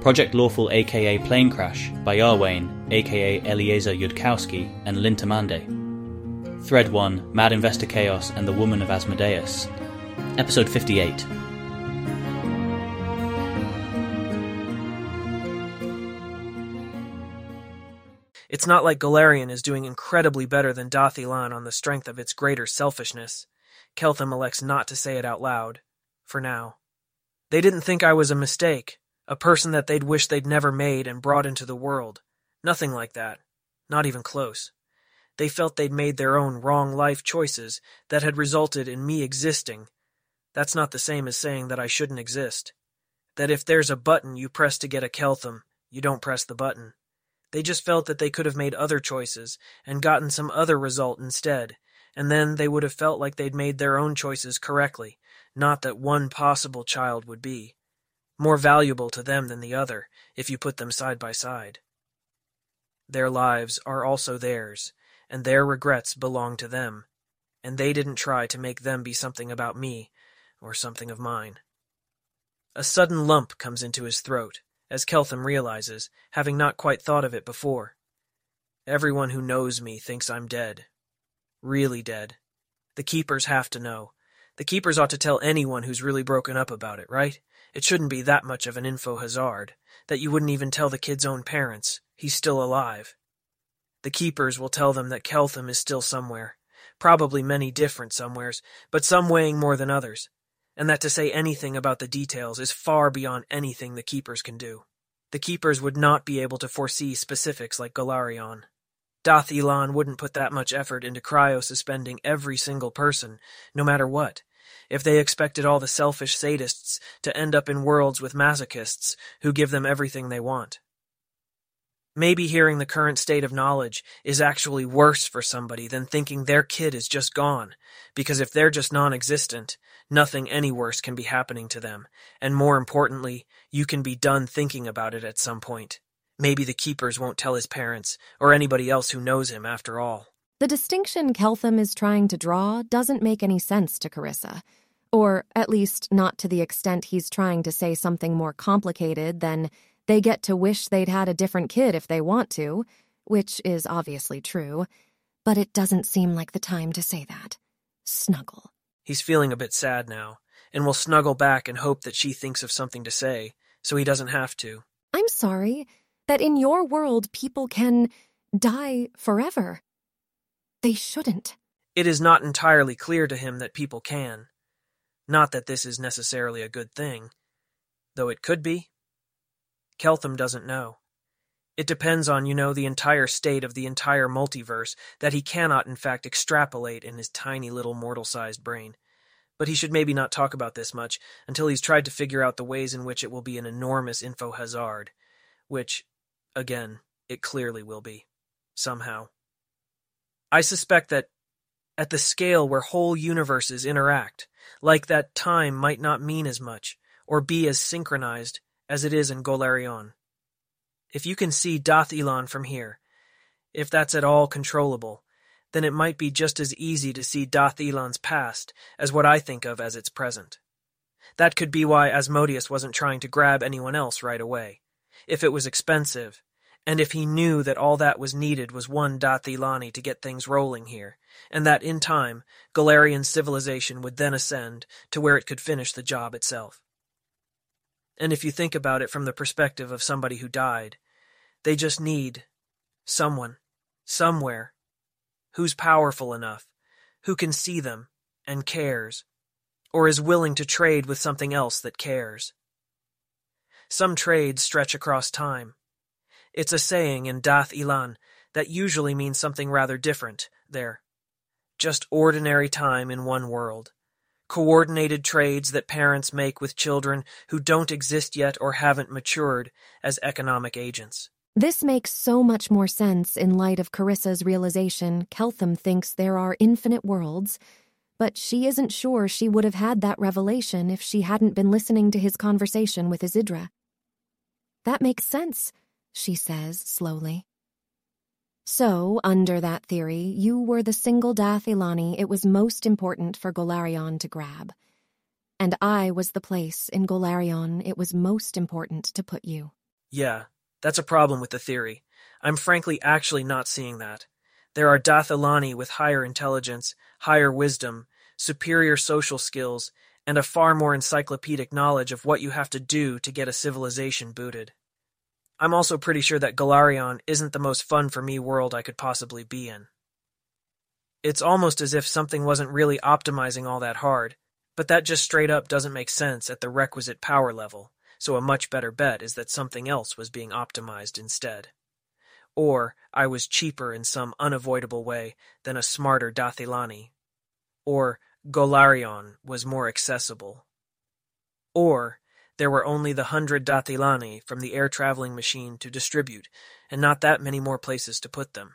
Project Lawful aka Plane Crash by Iarwain aka Eliezer Yudkowsky and Lintamande. Thread 1 Mad Investor Chaos and the Woman of Asmodeus. Episode 58. It's not like Golarion is doing incredibly better than Dathilan on the strength of its greater selfishness. Keltham elects not to say it out loud. For now. They didn't think I was a mistake, a person that they'd wish they'd never made and brought into the world. Nothing like that. Not even close. They felt they'd made their own wrong life choices that had resulted in me existing. That's not the same as saying that I shouldn't exist. That if there's a button you press to get a Keltham, you don't press the button. They just felt that they could have made other choices and gotten some other result instead, and then they would have felt like they'd made their own choices correctly, not that one possible child would be more valuable to them than the other if you put them side by side. Their lives are also theirs, and their regrets belong to them, and they didn't try to make them be something about me or something of mine. A sudden lump comes into his throat as Keltham realizes, having not quite thought of it before. Everyone who knows me thinks I'm dead. Really dead. The keepers have to know. The keepers ought to tell anyone who's really broken up about it, right? It shouldn't be that much of an info hazard, that you wouldn't even tell the kid's own parents. He's still alive. The keepers will tell them that Keltham is still somewhere, probably many different somewheres, but some weighing more than others and that to say anything about the details is far beyond anything the keepers can do. The keepers would not be able to foresee specifics like Golarion. Dath Ilan wouldn't put that much effort into cryo-suspending every single person, no matter what, if they expected all the selfish sadists to end up in worlds with masochists who give them everything they want. Maybe hearing the current state of knowledge is actually worse for somebody than thinking their kid is just gone, because if they're just non-existent, Nothing any worse can be happening to them, and more importantly, you can be done thinking about it at some point. Maybe the keepers won't tell his parents, or anybody else who knows him after all. The distinction Keltham is trying to draw doesn't make any sense to Carissa. Or, at least, not to the extent he's trying to say something more complicated than they get to wish they'd had a different kid if they want to, which is obviously true, but it doesn't seem like the time to say that. Snuggle. He's feeling a bit sad now, and will snuggle back and hope that she thinks of something to say, so he doesn't have to. I'm sorry that in your world people can die forever. They shouldn't. It is not entirely clear to him that people can. Not that this is necessarily a good thing, though it could be. Keltham doesn't know. It depends on, you know, the entire state of the entire multiverse that he cannot, in fact, extrapolate in his tiny little mortal sized brain. But he should maybe not talk about this much until he's tried to figure out the ways in which it will be an enormous info hazard. Which, again, it clearly will be. Somehow. I suspect that at the scale where whole universes interact, like that time might not mean as much, or be as synchronized as it is in Golarion. If you can see Dath Ilan from here, if that's at all controllable, then it might be just as easy to see Dath Ilan's past as what I think of as its present. That could be why Asmodeus wasn't trying to grab anyone else right away. If it was expensive, and if he knew that all that was needed was one Dath Ilani to get things rolling here, and that in time, Golarion civilization would then ascend to where it could finish the job itself. And if you think about it from the perspective of somebody who died, they just need someone, somewhere, who's powerful enough, who can see them and cares, or is willing to trade with something else that cares. Some trades stretch across time. It's a saying in Dath Ilan that usually means something rather different there. Just ordinary time in one world coordinated trades that parents make with children who don't exist yet or haven't matured as economic agents. This makes so much more sense in light of Carissa's realization Keltham thinks there are infinite worlds, but she isn't sure she would have had that revelation if she hadn't been listening to his conversation with Isidra. That makes sense, she says slowly. So, under that theory, you were the single Dathilani it was most important for Golarion to grab. And I was the place in Golarion it was most important to put you. Yeah, that's a problem with the theory. I'm frankly actually not seeing that. There are Dathilani with higher intelligence, higher wisdom, superior social skills, and a far more encyclopedic knowledge of what you have to do to get a civilization booted. I'm also pretty sure that Golarion isn't the most fun for me world I could possibly be in. It's almost as if something wasn't really optimizing all that hard, but that just straight up doesn't make sense at the requisite power level, so a much better bet is that something else was being optimized instead. Or I was cheaper in some unavoidable way than a smarter Dathilani. Or Golarion was more accessible. Or there were only the hundred Dathilani from the air traveling machine to distribute, and not that many more places to put them.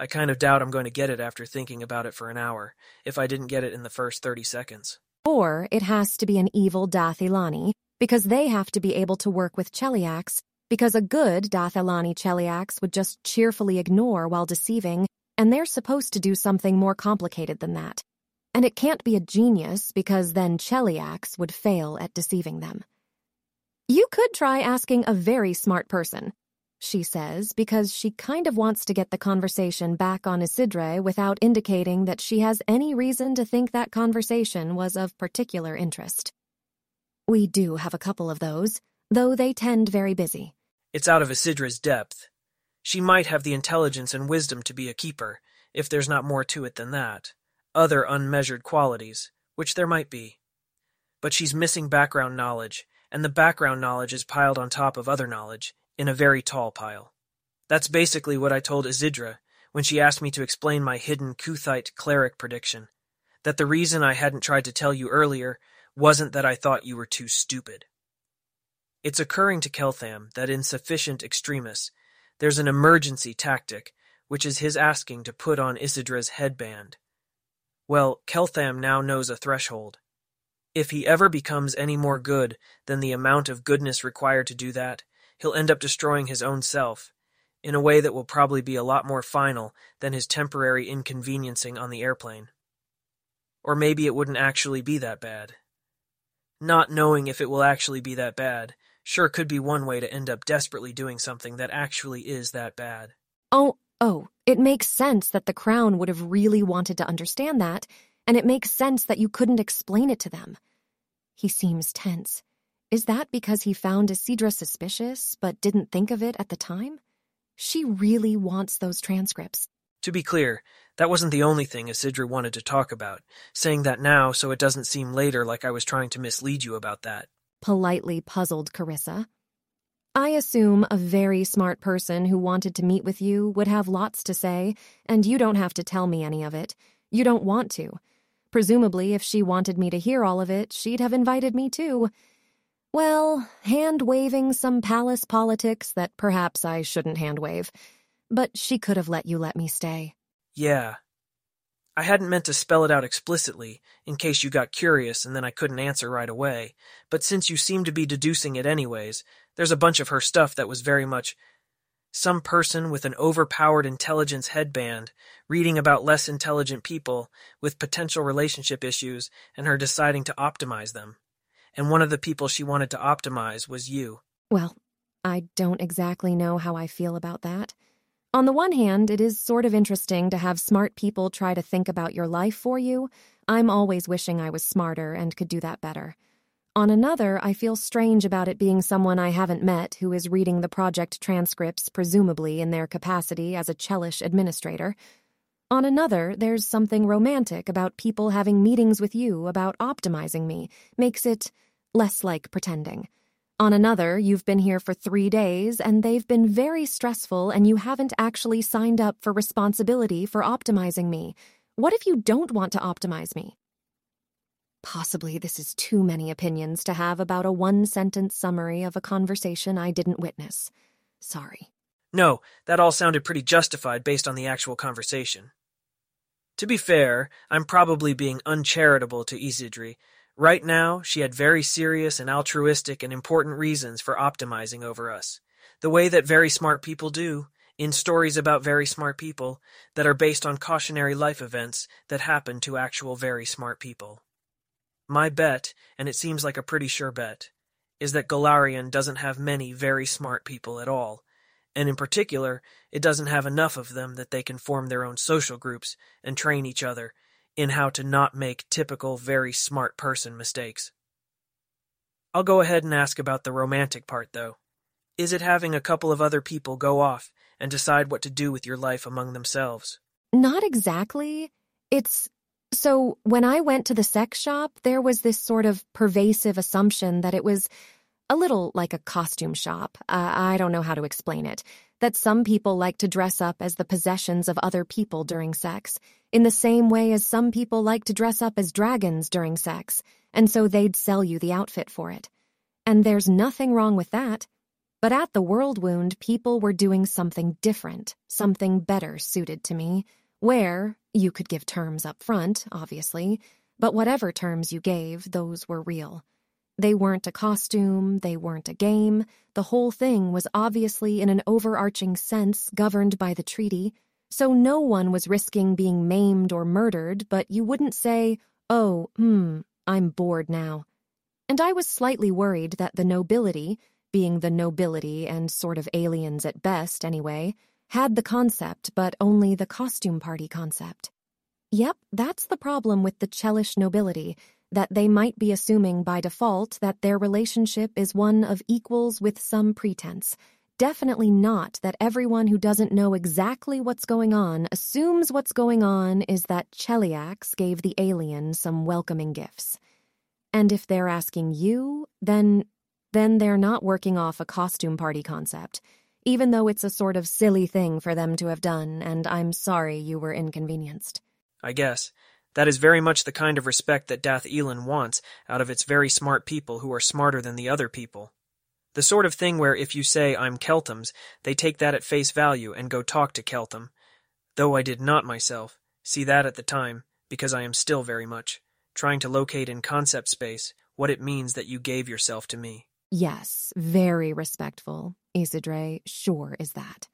I kind of doubt I'm going to get it after thinking about it for an hour, if I didn't get it in the first 30 seconds. Or it has to be an evil Dathilani, because they have to be able to work with Cheliax, because a good Dathilani Cheliax would just cheerfully ignore while deceiving, and they're supposed to do something more complicated than that. And it can't be a genius, because then Cheliax would fail at deceiving them. You could try asking a very smart person, she says, because she kind of wants to get the conversation back on Isidre without indicating that she has any reason to think that conversation was of particular interest. We do have a couple of those, though they tend very busy. It's out of Isidre's depth. She might have the intelligence and wisdom to be a keeper, if there's not more to it than that. Other unmeasured qualities, which there might be. But she's missing background knowledge, and the background knowledge is piled on top of other knowledge, in a very tall pile. That's basically what I told Isidra when she asked me to explain my hidden Kuthite cleric prediction. That the reason I hadn't tried to tell you earlier wasn't that I thought you were too stupid. It's occurring to Keltham that in sufficient extremis, there's an emergency tactic, which is his asking to put on Isidra's headband. Well, Keltham now knows a threshold. If he ever becomes any more good than the amount of goodness required to do that, he'll end up destroying his own self, in a way that will probably be a lot more final than his temporary inconveniencing on the airplane. Or maybe it wouldn't actually be that bad. Not knowing if it will actually be that bad sure could be one way to end up desperately doing something that actually is that bad. Oh, oh, it makes sense that the Crown would have really wanted to understand that, and it makes sense that you couldn't explain it to them. He seems tense. Is that because he found Isidra suspicious, but didn't think of it at the time? She really wants those transcripts. To be clear, that wasn't the only thing Isidra wanted to talk about, saying that now so it doesn't seem later like I was trying to mislead you about that. Politely puzzled Carissa. I assume a very smart person who wanted to meet with you would have lots to say, and you don't have to tell me any of it. You don't want to. Presumably, if she wanted me to hear all of it, she'd have invited me too. Well, hand waving some palace politics that perhaps I shouldn't hand wave. But she could have let you let me stay. Yeah. I hadn't meant to spell it out explicitly, in case you got curious and then I couldn't answer right away, but since you seem to be deducing it anyways, there's a bunch of her stuff that was very much some person with an overpowered intelligence headband reading about less intelligent people with potential relationship issues and her deciding to optimize them and one of the people she wanted to optimize was you. Well, I don't exactly know how I feel about that. On the one hand, it is sort of interesting to have smart people try to think about your life for you. I'm always wishing I was smarter and could do that better. On another, I feel strange about it being someone I haven't met who is reading the project transcripts, presumably in their capacity as a Chelish administrator. On another, there's something romantic about people having meetings with you about optimizing me, makes it less like pretending. On another, you've been here for three days and they've been very stressful and you haven't actually signed up for responsibility for optimizing me. What if you don't want to optimize me? Possibly this is too many opinions to have about a one sentence summary of a conversation I didn't witness. Sorry. No, that all sounded pretty justified based on the actual conversation. To be fair, I'm probably being uncharitable to Isidri, Right now, she had very serious and altruistic and important reasons for optimizing over us, the way that very smart people do, in stories about very smart people that are based on cautionary life events that happen to actual very smart people. My bet, and it seems like a pretty sure bet, is that Golarion doesn't have many very smart people at all, and in particular, it doesn't have enough of them that they can form their own social groups and train each other in how to not make typical very smart person mistakes. I'll go ahead and ask about the romantic part, though. Is it having a couple of other people go off and decide what to do with your life among themselves? Not exactly. It's so when I went to the sex shop, there was this sort of pervasive assumption that it was a little like a costume shop. Uh, I don't know how to explain it. That some people like to dress up as the possessions of other people during sex, in the same way as some people like to dress up as dragons during sex, and so they'd sell you the outfit for it. And there's nothing wrong with that. But at the World Wound, people were doing something different, something better suited to me, where you could give terms up front, obviously, but whatever terms you gave, those were real. They weren't a costume, they weren't a game. The whole thing was obviously in an overarching sense governed by the treaty, so no one was risking being maimed or murdered, but you wouldn't say, oh, hmm, I'm bored now. And I was slightly worried that the nobility, being the nobility and sort of aliens at best anyway, had the concept, but only the costume party concept. Yep, that's the problem with the Chelish nobility that they might be assuming by default that their relationship is one of equals with some pretense. Definitely not that everyone who doesn't know exactly what's going on assumes what's going on is that Cheliax gave the alien some welcoming gifts. And if they're asking you, then then they're not working off a costume party concept, even though it's a sort of silly thing for them to have done, and I'm sorry you were inconvenienced. I guess. That is very much the kind of respect that Dath Ilan wants out of its very smart people who are smarter than the other people. The sort of thing where if you say, I'm Keltham's, they take that at face value and go talk to Keltham. Though I did not myself see that at the time, because I am still very much trying to locate in concept space what it means that you gave yourself to me. Yes, very respectful. Isidre sure is that.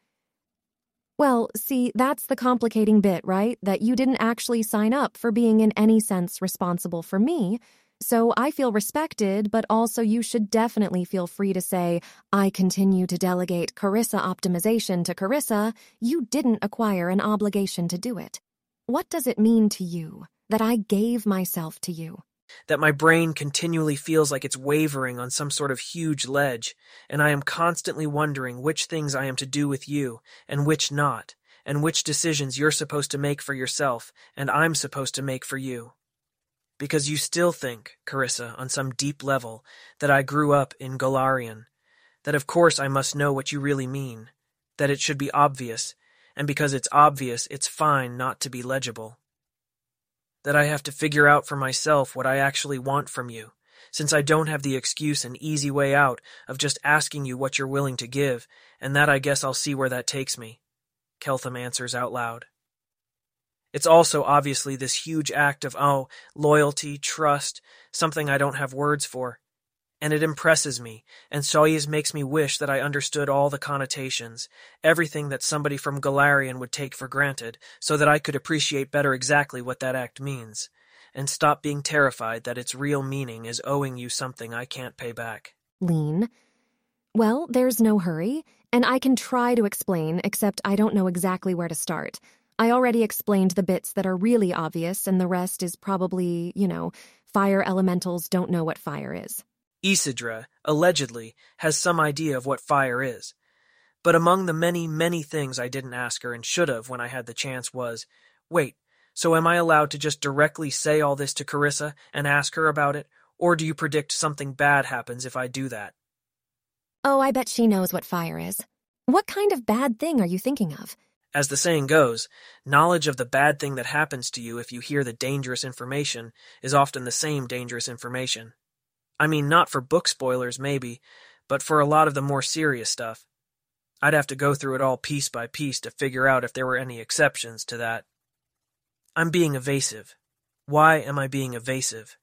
Well, see, that's the complicating bit, right? That you didn't actually sign up for being in any sense responsible for me. So I feel respected, but also you should definitely feel free to say, I continue to delegate Carissa optimization to Carissa. You didn't acquire an obligation to do it. What does it mean to you that I gave myself to you? That my brain continually feels like it's wavering on some sort of huge ledge, and I am constantly wondering which things I am to do with you, and which not, and which decisions you're supposed to make for yourself, and I'm supposed to make for you. Because you still think, Carissa, on some deep level, that I grew up in Golarion, that of course I must know what you really mean, that it should be obvious, and because it's obvious, it's fine not to be legible that I have to figure out for myself what I actually want from you, since I don't have the excuse and easy way out of just asking you what you're willing to give, and that I guess I'll see where that takes me. Keltham answers out loud. It's also obviously this huge act of, oh, loyalty, trust, something I don't have words for, and it impresses me, and Soyuz makes me wish that I understood all the connotations, everything that somebody from Golarion would take for granted, so that I could appreciate better exactly what that act means, and stop being terrified that its real meaning is owing you something I can't pay back. Lean. Well, there's no hurry, and I can try to explain, except I don't know exactly where to start. I already explained the bits that are really obvious, and the rest is probably, you know, fire elementals don't know what fire is. Isidra, allegedly, has some idea of what fire is. But among the many, many things I didn't ask her and should have when I had the chance was, wait, so am I allowed to just directly say all this to Carissa and ask her about it, or do you predict something bad happens if I do that? Oh, I bet she knows what fire is. What kind of bad thing are you thinking of? As the saying goes, knowledge of the bad thing that happens to you if you hear the dangerous information is often the same dangerous information. I mean, not for book spoilers, maybe, but for a lot of the more serious stuff. I'd have to go through it all piece by piece to figure out if there were any exceptions to that. I'm being evasive. Why am I being evasive?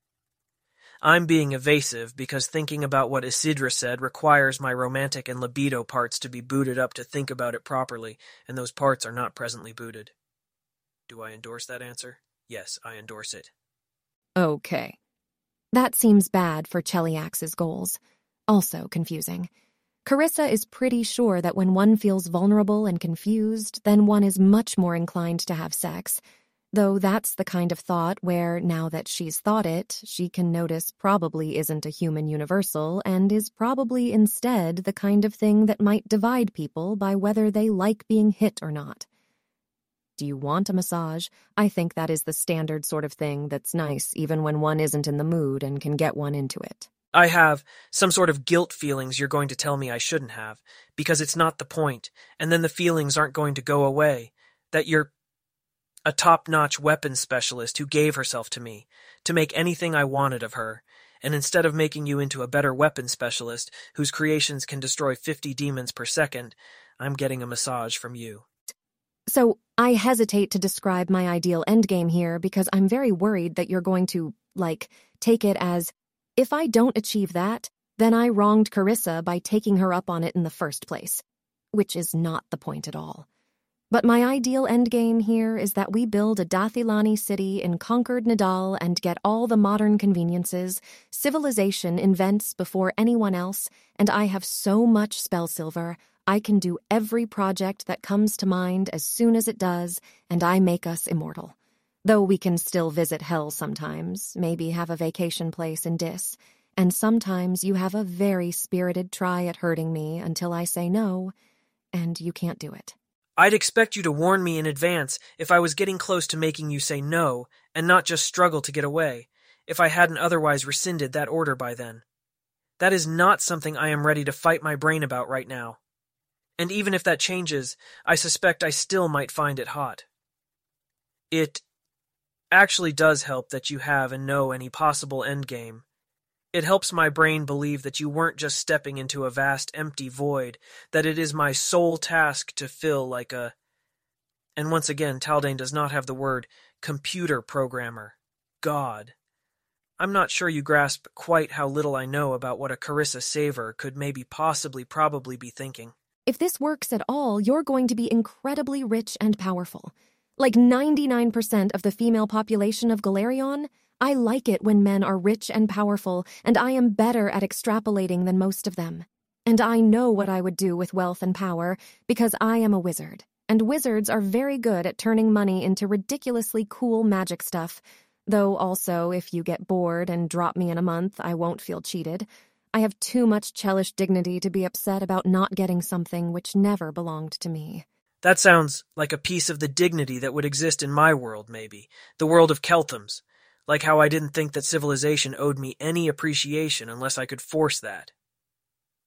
I'm being evasive because thinking about what Isidra said requires my romantic and libido parts to be booted up to think about it properly, and those parts are not presently booted. Do I endorse that answer? Yes, I endorse it. Okay. That seems bad for Cheliax's goals. Also confusing. Carissa is pretty sure that when one feels vulnerable and confused, then one is much more inclined to have sex, though that's the kind of thought where, now that she's thought it, she can notice probably isn't a human universal and is probably instead the kind of thing that might divide people by whether they like being hit or not. Do you want a massage? I think that is the standard sort of thing that's nice even when one isn't in the mood and can get one into it. I have some sort of guilt feelings you're going to tell me I shouldn't have, because it's not the point, and then the feelings aren't going to go away. That you're a top notch weapons specialist who gave herself to me, to make anything I wanted of her, and instead of making you into a better weapons specialist whose creations can destroy 50 demons per second, I'm getting a massage from you. So, I hesitate to describe my ideal endgame here because I'm very worried that you're going to, like, take it as if I don't achieve that, then I wronged Carissa by taking her up on it in the first place, which is not the point at all. But my ideal endgame here is that we build a Dathilani city in conquered Nidal and get all the modern conveniences civilization invents before anyone else, and I have so much spell silver, I can do every project that comes to mind as soon as it does, and I make us immortal. Though we can still visit hell sometimes, maybe have a vacation place in Dis, and sometimes you have a very spirited try at hurting me until I say no, and you can't do it. I'd expect you to warn me in advance if I was getting close to making you say no, and not just struggle to get away, if I hadn't otherwise rescinded that order by then. That is not something I am ready to fight my brain about right now. And even if that changes, I suspect I still might find it hot. It actually does help that you have and know any possible endgame, it helps my brain believe that you weren't just stepping into a vast empty void, that it is my sole task to fill like a. And once again, Taldane does not have the word computer programmer. God. I'm not sure you grasp quite how little I know about what a Carissa Sevar could maybe possibly probably be thinking. If this works at all, you're going to be incredibly rich and powerful. Like 99% of the female population of Golarion, I like it when men are rich and powerful, and I am better at extrapolating than most of them. And I know what I would do with wealth and power because I am a wizard, and wizards are very good at turning money into ridiculously cool magic stuff. Though also, if you get bored and drop me in a month, I won't feel cheated. I have too much Chelish dignity to be upset about not getting something which never belonged to me. That sounds like a piece of the dignity that would exist in my world, maybe. The world of Kelthams. Like how I didn't think that civilization owed me any appreciation unless I could force that.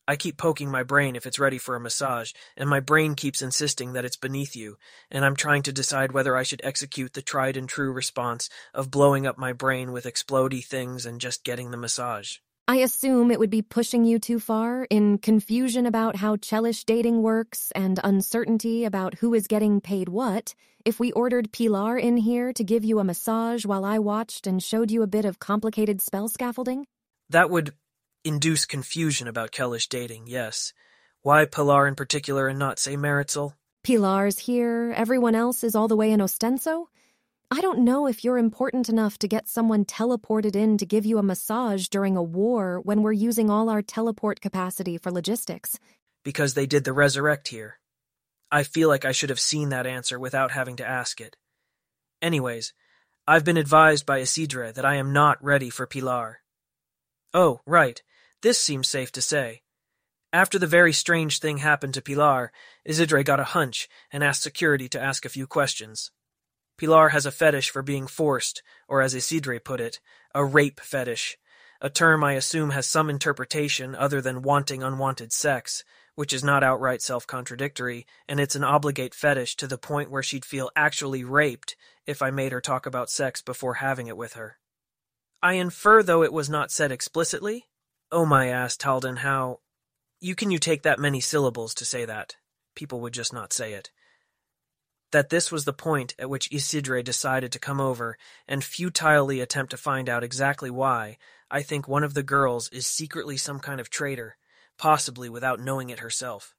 I keep poking my brain if it's ready for a massage, and my brain keeps insisting that it's beneath you, and I'm trying to decide whether I should execute the tried and true response of blowing up my brain with explody things and just getting the massage. I assume it would be pushing you too far in confusion about how Chelish dating works and uncertainty about who is getting paid what if we ordered Pilar in here to give you a massage while I watched and showed you a bit of complicated spell scaffolding? That would induce confusion about Chelish dating, yes. Why Pilar in particular and not, say, Meritxell? Pilar's here, everyone else is all the way in Ostenso? I don't know if you're important enough to get someone teleported in to give you a massage during a war when we're using all our teleport capacity for logistics. Because they did the resurrect here. I feel like I should have seen that answer without having to ask it. Anyways, I've been advised by Isidre that I am not ready for Pilar. Oh, right. This seems safe to say. After the very strange thing happened to Pilar, Isidre got a hunch and asked security to ask a few questions. Pilar has a fetish for being forced, or as Isidre put it, a rape fetish, a term I assume has some interpretation other than wanting unwanted sex, which is not outright self-contradictory, and it's an obligate fetish to the point where she'd feel actually raped if I made her talk about sex before having it with her. I infer, though it was not said explicitly, oh my ass, Taldane, how... You can you take that many syllables to say that? People would just not say it that this was the point at which Isidre decided to come over and futilely attempt to find out exactly why, I think one of the girls is secretly some kind of traitor, possibly without knowing it herself.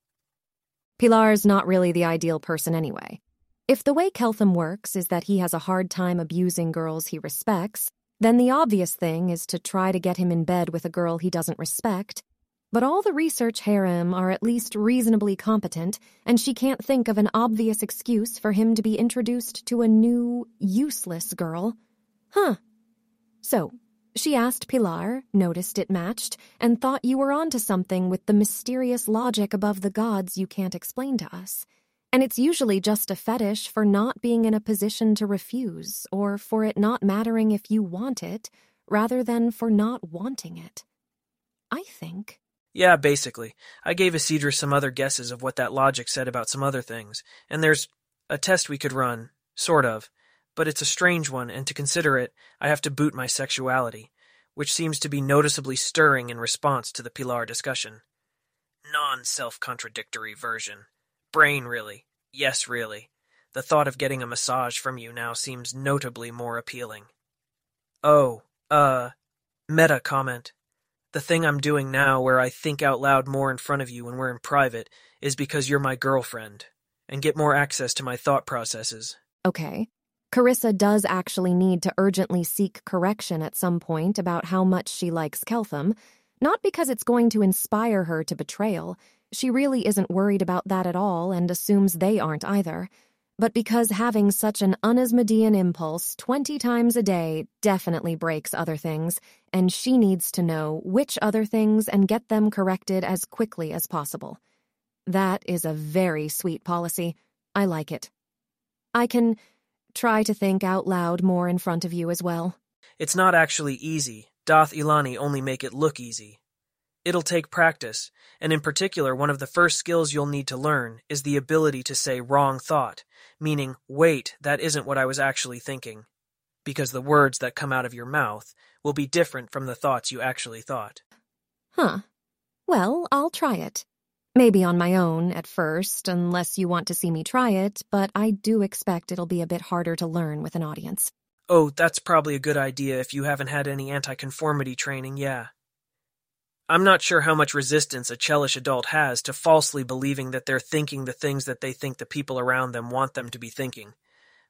Pilar's not really the ideal person anyway. If the way Keltham works is that he has a hard time abusing girls he respects, then the obvious thing is to try to get him in bed with a girl he doesn't respect. But all the research harem are at least reasonably competent, and she can't think of an obvious excuse for him to be introduced to a new, useless girl. Huh. So, she asked Pilar, noticed it matched, and thought you were onto something with the mysterious logic above the gods you can't explain to us. And it's usually just a fetish for not being in a position to refuse, or for it not mattering if you want it, rather than for not wanting it. I think. Yeah, basically. I gave Isidra some other guesses of what that logic said about some other things, and there's a test we could run, sort of but it's a strange one, and to consider it, I have to boot my sexuality, which seems to be noticeably stirring in response to the Pilar discussion. Non self contradictory version. Brain, really. Yes, really. The thought of getting a massage from you now seems notably more appealing. Oh, uh, meta comment. The thing I'm doing now, where I think out loud more in front of you when we're in private, is because you're my girlfriend, and get more access to my thought processes. Okay. Carissa does actually need to urgently seek correction at some point about how much she likes Keltham, not because it's going to inspire her to betrayal. She really isn't worried about that at all and assumes they aren't either. But because having such an unasmodean impulse 20 times a day definitely breaks other things, and she needs to know which other things and get them corrected as quickly as possible. That is a very sweet policy. I like it. I can Try to think out loud more in front of you as well. It's not actually easy. Dath Ilani only make it look easy. It'll take practice, and in particular, one of the first skills you'll need to learn is the ability to say wrong thought, meaning, wait, that isn't what I was actually thinking. Because the words that come out of your mouth will be different from the thoughts you actually thought. Huh. Well, I'll try it. Maybe on my own at first, unless you want to see me try it, but I do expect it'll be a bit harder to learn with an audience. Oh, that's probably a good idea if you haven't had any anti-conformity training, yeah. I'm not sure how much resistance a Chelish adult has to falsely believing that they're thinking the things that they think the people around them want them to be thinking.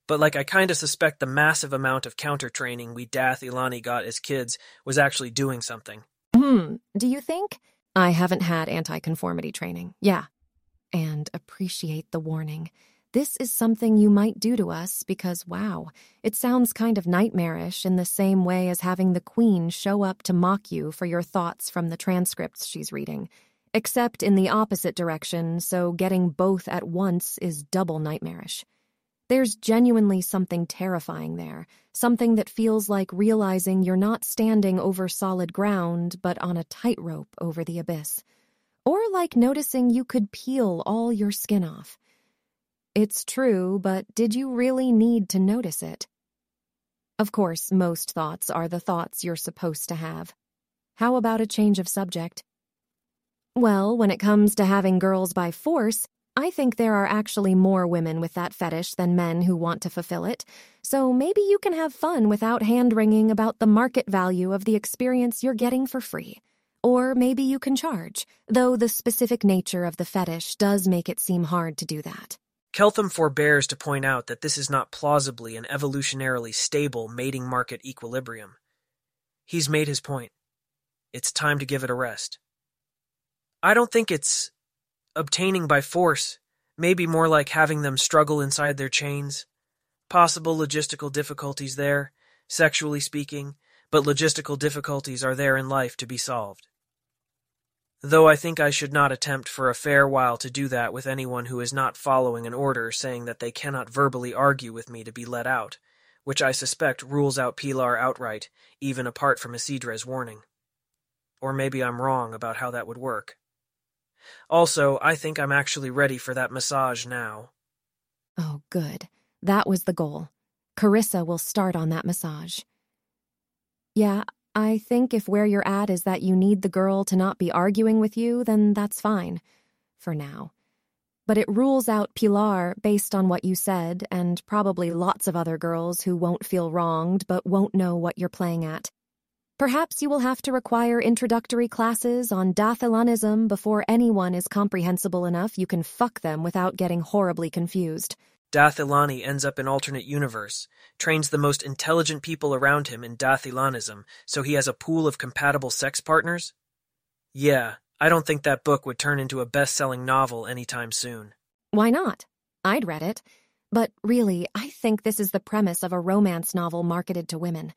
But like I kinda suspect the massive amount of counter training we Dath Ilani got as kids was actually doing something. Hmm, do you think? I haven't had anti conformity training. Yeah. And appreciate the warning. This is something you might do to us because, wow, it sounds kind of nightmarish in the same way as having the Queen show up to mock you for your thoughts from the transcripts she's reading, except in the opposite direction, so getting both at once is double nightmarish. There's genuinely something terrifying there, something that feels like realizing you're not standing over solid ground, but on a tightrope over the abyss. Or like noticing you could peel all your skin off. It's true, but did you really need to notice it? Of course, most thoughts are the thoughts you're supposed to have. How about a change of subject? Well, when it comes to having girls by force, I think there are actually more women with that fetish than men who want to fulfill it, so maybe you can have fun without hand wringing about the market value of the experience you're getting for free. Or maybe you can charge, though the specific nature of the fetish does make it seem hard to do that. Keltham forbears to point out that this is not plausibly an evolutionarily stable mating market equilibrium. He's made his point. It's time to give it a rest. I don't think it's obtaining by force, maybe more like having them struggle inside their chains. Possible logistical difficulties there, sexually speaking, but logistical difficulties are there in life to be solved. Though I think I should not attempt for a fair while to do that with anyone who is not following an order saying that they cannot verbally argue with me to be let out, which I suspect rules out Pilar outright, even apart from Isidra's warning. Or maybe I'm wrong about how that would work. Also, I think I'm actually ready for that massage now. Oh, good. That was the goal. Carissa will start on that massage. Yeah, I think if where you're at is that you need the girl to not be arguing with you, then that's fine. For now. But it rules out Pilar based on what you said, and probably lots of other girls who won't feel wronged but won't know what you're playing at. Perhaps you will have to require introductory classes on Dathilanism before anyone is comprehensible enough you can fuck them without getting horribly confused. Dathilani ends up in alternate universe, trains the most intelligent people around him in Dathilanism, so he has a pool of compatible sex partners? Yeah, I don't think that book would turn into a best selling novel anytime soon. Why not? I'd read it. But really, I think this is the premise of a romance novel marketed to women.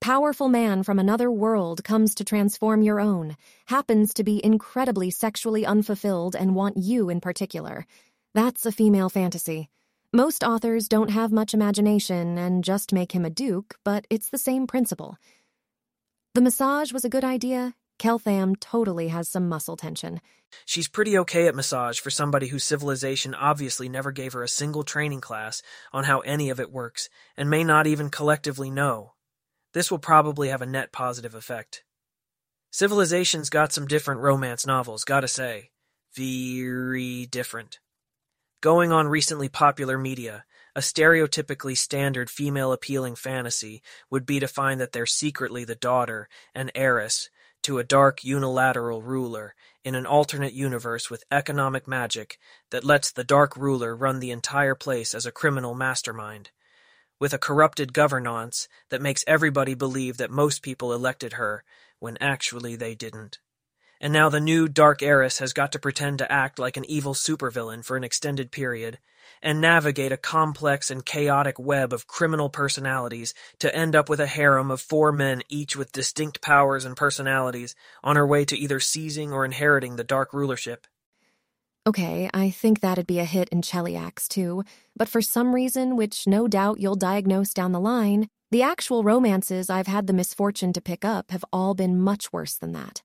Powerful man from another world comes to transform your own, happens to be incredibly sexually unfulfilled and want you in particular. That's a female fantasy. Most authors don't have much imagination and just make him a duke, but it's the same principle. The massage was a good idea. Keltham totally has some muscle tension. She's pretty okay at massage for somebody whose civilization obviously never gave her a single training class on how any of it works, and may not even collectively know. This will probably have a net positive effect. Civilization's got some different romance novels, gotta say. Very different. Going on recently popular media, a stereotypically standard female appealing fantasy would be to find that they're secretly the daughter and heiress to a dark unilateral ruler in an alternate universe with economic magic that lets the dark ruler run the entire place as a criminal mastermind, with a corrupted governance that makes everybody believe that most people elected her when actually they didn't. And now the new dark heiress has got to pretend to act like an evil supervillain for an extended period and navigate a complex and chaotic web of criminal personalities to end up with a harem of four men each with distinct powers and personalities on her way to either seizing or inheriting the dark rulership. Okay, I think that'd be a hit in Cheliax too, but for some reason, which no doubt you'll diagnose down the line, the actual romances I've had the misfortune to pick up have all been much worse than that.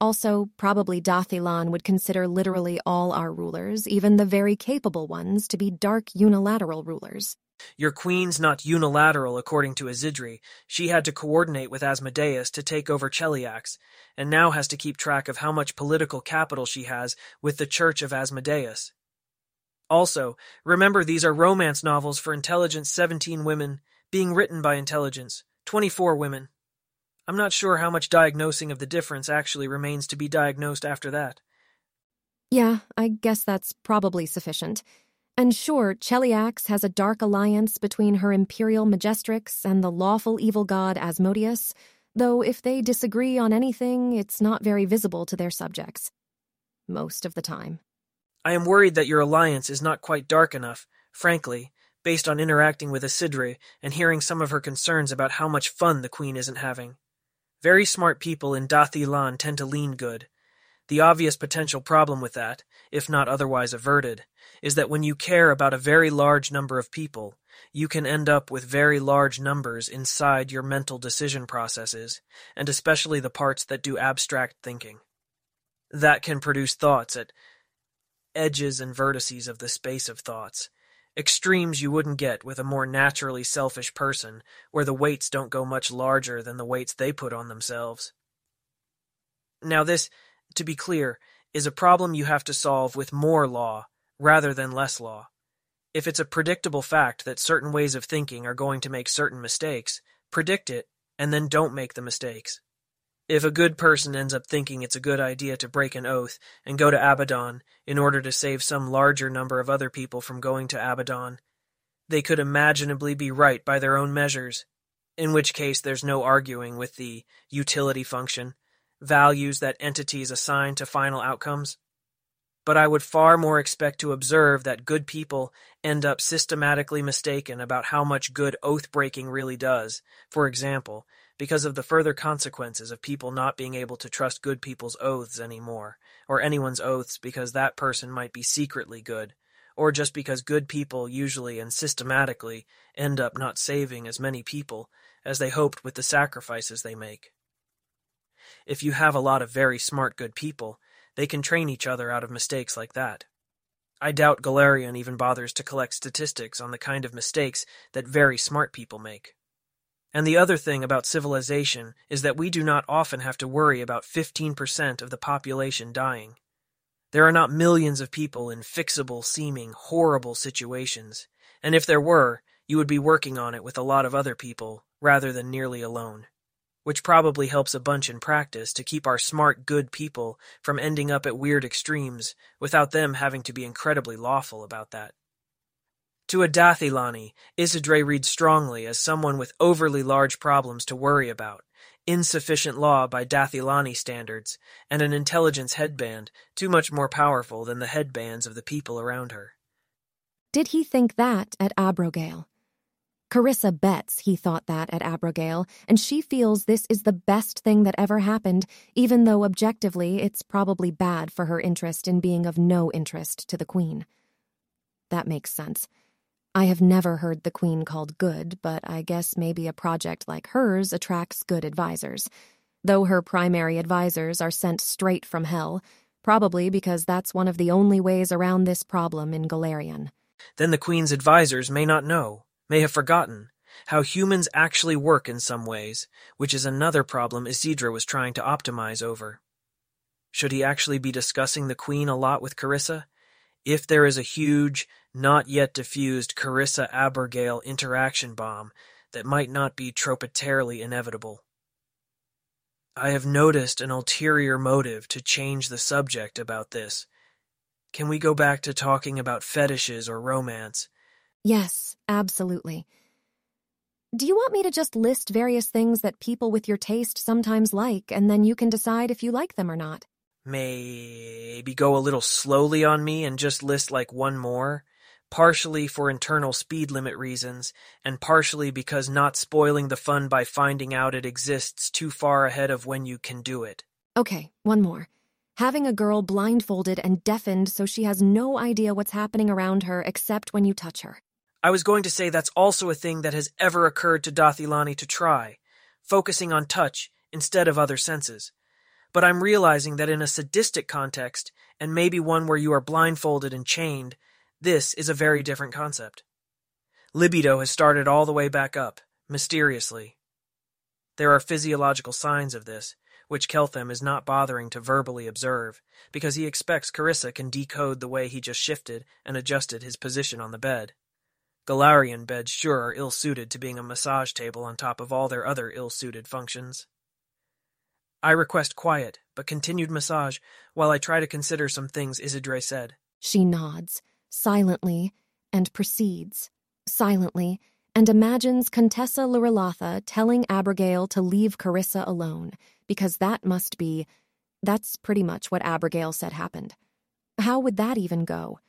Also, probably Dathilan would consider literally all our rulers, even the very capable ones, to be dark unilateral rulers. Your queen's not unilateral, according to Izidri. She had to coordinate with Asmodeus to take over Cheliax, and now has to keep track of how much political capital she has with the Church of Asmodeus. Also, remember these are romance novels for intelligence 17 women, being written by intelligence 24 women. I'm not sure how much diagnosing of the difference actually remains to be diagnosed after that. Yeah, I guess that's probably sufficient. And sure, Cheliax has a dark alliance between her imperial majestrix and the lawful evil god Asmodeus, though if they disagree on anything, it's not very visible to their subjects. Most of the time. I am worried that your alliance is not quite dark enough, frankly, based on interacting with Isidre and hearing some of her concerns about how much fun the Queen isn't having. Very smart people in Dathilan tend to lean good. The obvious potential problem with that, if not otherwise averted, is that when you care about a very large number of people, you can end up with very large numbers inside your mental decision processes, and especially the parts that do abstract thinking. That can produce thoughts at edges and vertices of the space of thoughts, extremes you wouldn't get with a more naturally selfish person, where the weights don't go much larger than the weights they put on themselves. Now, this, to be clear, is a problem you have to solve with more law rather than less law. If it's a predictable fact that certain ways of thinking are going to make certain mistakes, predict it and then don't make the mistakes. If a good person ends up thinking it's a good idea to break an oath and go to Abaddon in order to save some larger number of other people from going to Abaddon, they could imaginably be right by their own measures, in which case there's no arguing with the utility function, values that entities assign to final outcomes. But I would far more expect to observe that good people end up systematically mistaken about how much good oath breaking really does. For example, because of the further consequences of people not being able to trust good people's oaths anymore, or anyone's oaths because that person might be secretly good, or just because good people usually and systematically end up not saving as many people as they hoped with the sacrifices they make. If you have a lot of very smart good people, they can train each other out of mistakes like that. I doubt Golarion even bothers to collect statistics on the kind of mistakes that very smart people make. And the other thing about civilization is that we do not often have to worry about 15% of the population dying. There are not millions of people in fixable seeming horrible situations, and if there were, you would be working on it with a lot of other people rather than nearly alone. Which probably helps a bunch in practice to keep our smart, good people from ending up at weird extremes without them having to be incredibly lawful about that. To a Dathilani, Isidre reads strongly as someone with overly large problems to worry about, insufficient law by Dathilani standards, and an intelligence headband too much more powerful than the headbands of the people around her. Did he think that at Abrogail? Carissa bets he thought that at Abrogail, and she feels this is the best thing that ever happened, even though objectively it's probably bad for her interest in being of no interest to the Queen. That makes sense. I have never heard the Queen called good, but I guess maybe a project like hers attracts good advisors. Though her primary advisors are sent straight from hell, probably because that's one of the only ways around this problem in Golarion. Then the Queen's advisors may not know, may have forgotten, how humans actually work in some ways, which is another problem Isidra was trying to optimize over. Should he actually be discussing the Queen a lot with Carissa? If there is a huge, not yet diffused Carissa Abrogail interaction bomb that might not be tropitarily inevitable. I have noticed an ulterior motive to change the subject about this. Can we go back to talking about fetishes or romance? Yes, absolutely. Do you want me to just list various things that people with your taste sometimes like, and then you can decide if you like them or not? Maybe go a little slowly on me and just list like one more? partially for internal speed limit reasons, and partially because not spoiling the fun by finding out it exists too far ahead of when you can do it. Okay, one more. Having a girl blindfolded and deafened so she has no idea what's happening around her except when you touch her. I was going to say that's also a thing that has ever occurred to Dath Ilani to try, focusing on touch instead of other senses. But I'm realizing that in a sadistic context, and maybe one where you are blindfolded and chained, this is a very different concept. Libido has started all the way back up, mysteriously. There are physiological signs of this, which Keltham is not bothering to verbally observe, because he expects Carissa can decode the way he just shifted and adjusted his position on the bed. Golarion beds sure are ill-suited to being a massage table on top of all their other ill-suited functions. I request quiet, but continued massage, while I try to consider some things Isidre said. She nods silently, and proceeds, silently, and imagines Contessa Lrillatha telling Abrogail to leave Carissa alone, because that must be. That's pretty much what Abrogail said happened. How would that even go?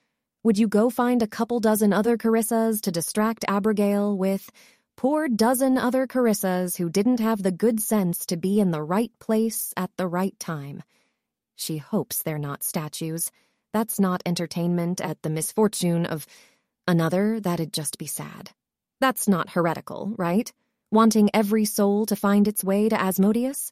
Would you go find a couple dozen other Carissas to distract Abrogail with poor dozen other Carissas who didn't have the good sense to be in the right place at the right time? She hopes they're not statues. That's not entertainment at the misfortune of another, that'd just be sad. That's not heretical, right? Wanting every soul to find its way to Asmodeus?